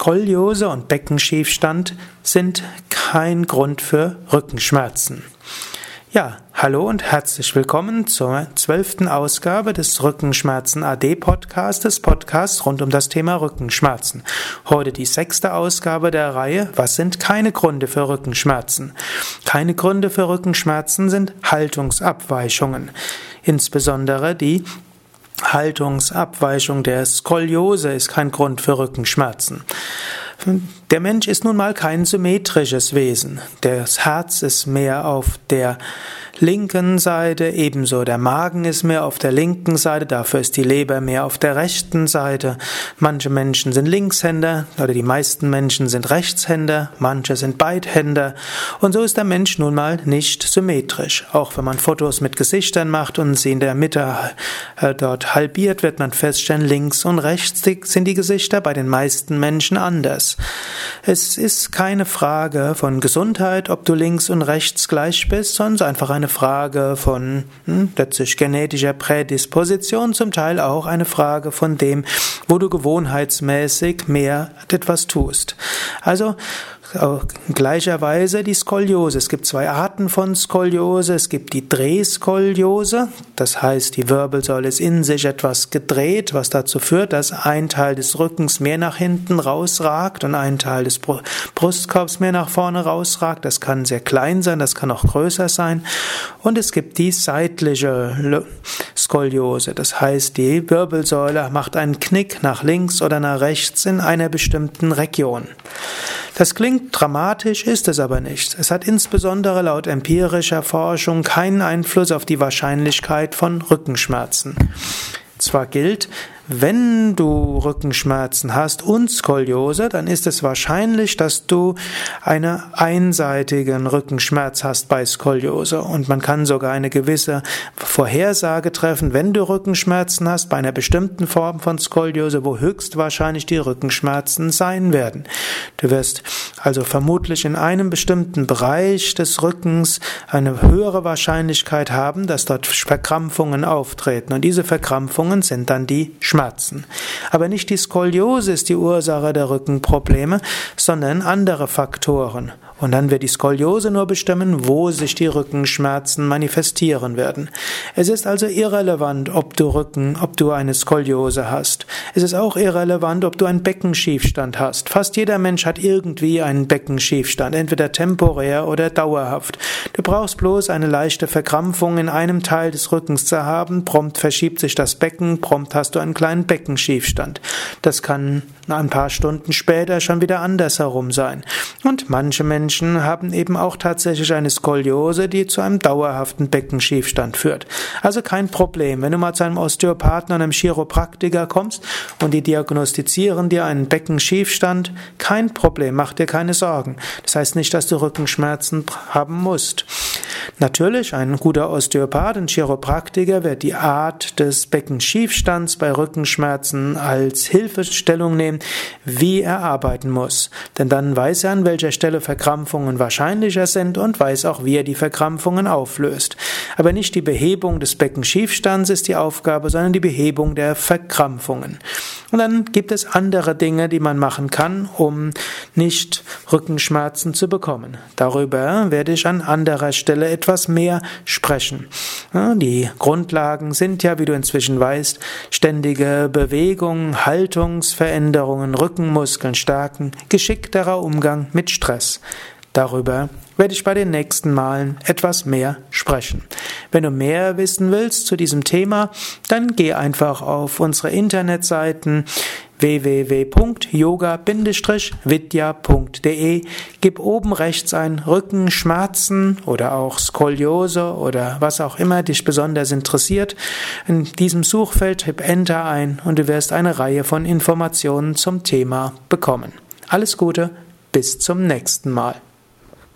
Skoliose und Beckenschiefstand sind kein Grund für Rückenschmerzen. Ja, hallo und herzlich willkommen zur zwölften Ausgabe des Rückenschmerzen AD Podcasts, Podcasts rund um das Thema Rückenschmerzen. Heute die sechste Ausgabe der Reihe Was sind keine Gründe für Rückenschmerzen? Keine Gründe für Rückenschmerzen sind Haltungsabweichungen. Insbesondere die Haltungsabweichung der Skoliose ist kein Grund für Rückenschmerzen. Der Mensch ist nun mal kein symmetrisches Wesen. Das Herz ist mehr auf der linken Seite, ebenso der Magen ist mehr auf der linken Seite, dafür ist die Leber mehr auf der rechten Seite. Manche Menschen sind Linkshänder oder die meisten Menschen sind Rechtshänder, manche sind Beidhänder und so ist der Mensch nun mal nicht symmetrisch. Auch wenn man Fotos mit Gesichtern macht und sie in der Mitte äh, dort halbiert, wird man feststellen, links und rechts sind die Gesichter bei den meisten Menschen anders. Es ist keine Frage von Gesundheit, ob du links und rechts gleich bist, sondern einfach eine Frage von hm, letztlich genetischer Prädisposition, zum Teil auch eine Frage von dem, wo du gewohnheitsmäßig mehr etwas tust. Also Gleicherweise die Skoliose. Es gibt zwei Arten von Skoliose. Es gibt die Drehskoliose. Das heißt, die Wirbelsäule ist in sich etwas gedreht, was dazu führt, dass ein Teil des Rückens mehr nach hinten rausragt und ein Teil des Brustkorbs mehr nach vorne rausragt. Das kann sehr klein sein, das kann auch größer sein. Und es gibt die seitliche Skoliose. Das heißt, die Wirbelsäule macht einen Knick nach links oder nach rechts in einer bestimmten Region. Das klingt dramatisch, ist es aber nicht. Es hat insbesondere laut empirischer Forschung keinen Einfluss auf die Wahrscheinlichkeit von Rückenschmerzen. Zwar gilt, wenn du Rückenschmerzen hast und Skoliose, dann ist es wahrscheinlich, dass du einen einseitigen Rückenschmerz hast bei Skoliose. Und man kann sogar eine gewisse Vorhersage treffen, wenn du Rückenschmerzen hast, bei einer bestimmten Form von Skoliose, wo höchstwahrscheinlich die Rückenschmerzen sein werden. Du wirst also vermutlich in einem bestimmten Bereich des Rückens eine höhere Wahrscheinlichkeit haben, dass dort Verkrampfungen auftreten. Und diese Verkrampfungen sind dann die Schmerzen. Schmerzen. Aber nicht die Skoliose ist die Ursache der Rückenprobleme, sondern andere Faktoren. Und dann wird die Skoliose nur bestimmen, wo sich die Rückenschmerzen manifestieren werden. Es ist also irrelevant, ob du Rücken, ob du eine Skoliose hast. Es ist auch irrelevant, ob du einen Beckenschiefstand hast. Fast jeder Mensch hat irgendwie einen Beckenschiefstand, entweder temporär oder dauerhaft. Du brauchst bloß eine leichte Verkrampfung in einem Teil des Rückens zu haben, prompt verschiebt sich das Becken, prompt hast du einen kleinen Beckenschiefstand. Das kann ein paar Stunden später schon wieder andersherum sein. Und manche Menschen Menschen haben eben auch tatsächlich eine Skoliose, die zu einem dauerhaften Beckenschiefstand führt. Also kein Problem. Wenn du mal zu einem Osteopathen und einem Chiropraktiker kommst und die diagnostizieren dir einen Beckenschiefstand, kein Problem, mach dir keine Sorgen. Das heißt nicht, dass du Rückenschmerzen haben musst. Natürlich, ein guter Osteopath und Chiropraktiker wird die Art des Beckenschiefstands bei Rückenschmerzen als Hilfestellung nehmen, wie er arbeiten muss. Denn dann weiß er, an welcher Stelle Verkrampfung Verkrampfungen wahrscheinlicher sind und weiß auch, wie er die Verkrampfungen auflöst. Aber nicht die Behebung des Beckenschiefstands ist die Aufgabe, sondern die Behebung der Verkrampfungen. Und dann gibt es andere Dinge, die man machen kann, um nicht Rückenschmerzen zu bekommen. Darüber werde ich an anderer Stelle etwas mehr sprechen. Die Grundlagen sind ja, wie du inzwischen weißt, ständige Bewegung, Haltungsveränderungen, Rückenmuskeln stärken, geschickterer Umgang mit Stress. Darüber werde ich bei den nächsten Malen etwas mehr sprechen. Wenn du mehr wissen willst zu diesem Thema, dann geh einfach auf unsere Internetseiten www.yoga-vidya.de, gib oben rechts ein Rückenschmerzen oder auch Skoliose oder was auch immer dich besonders interessiert. In diesem Suchfeld tipp Enter ein und du wirst eine Reihe von Informationen zum Thema bekommen. Alles Gute, bis zum nächsten Mal.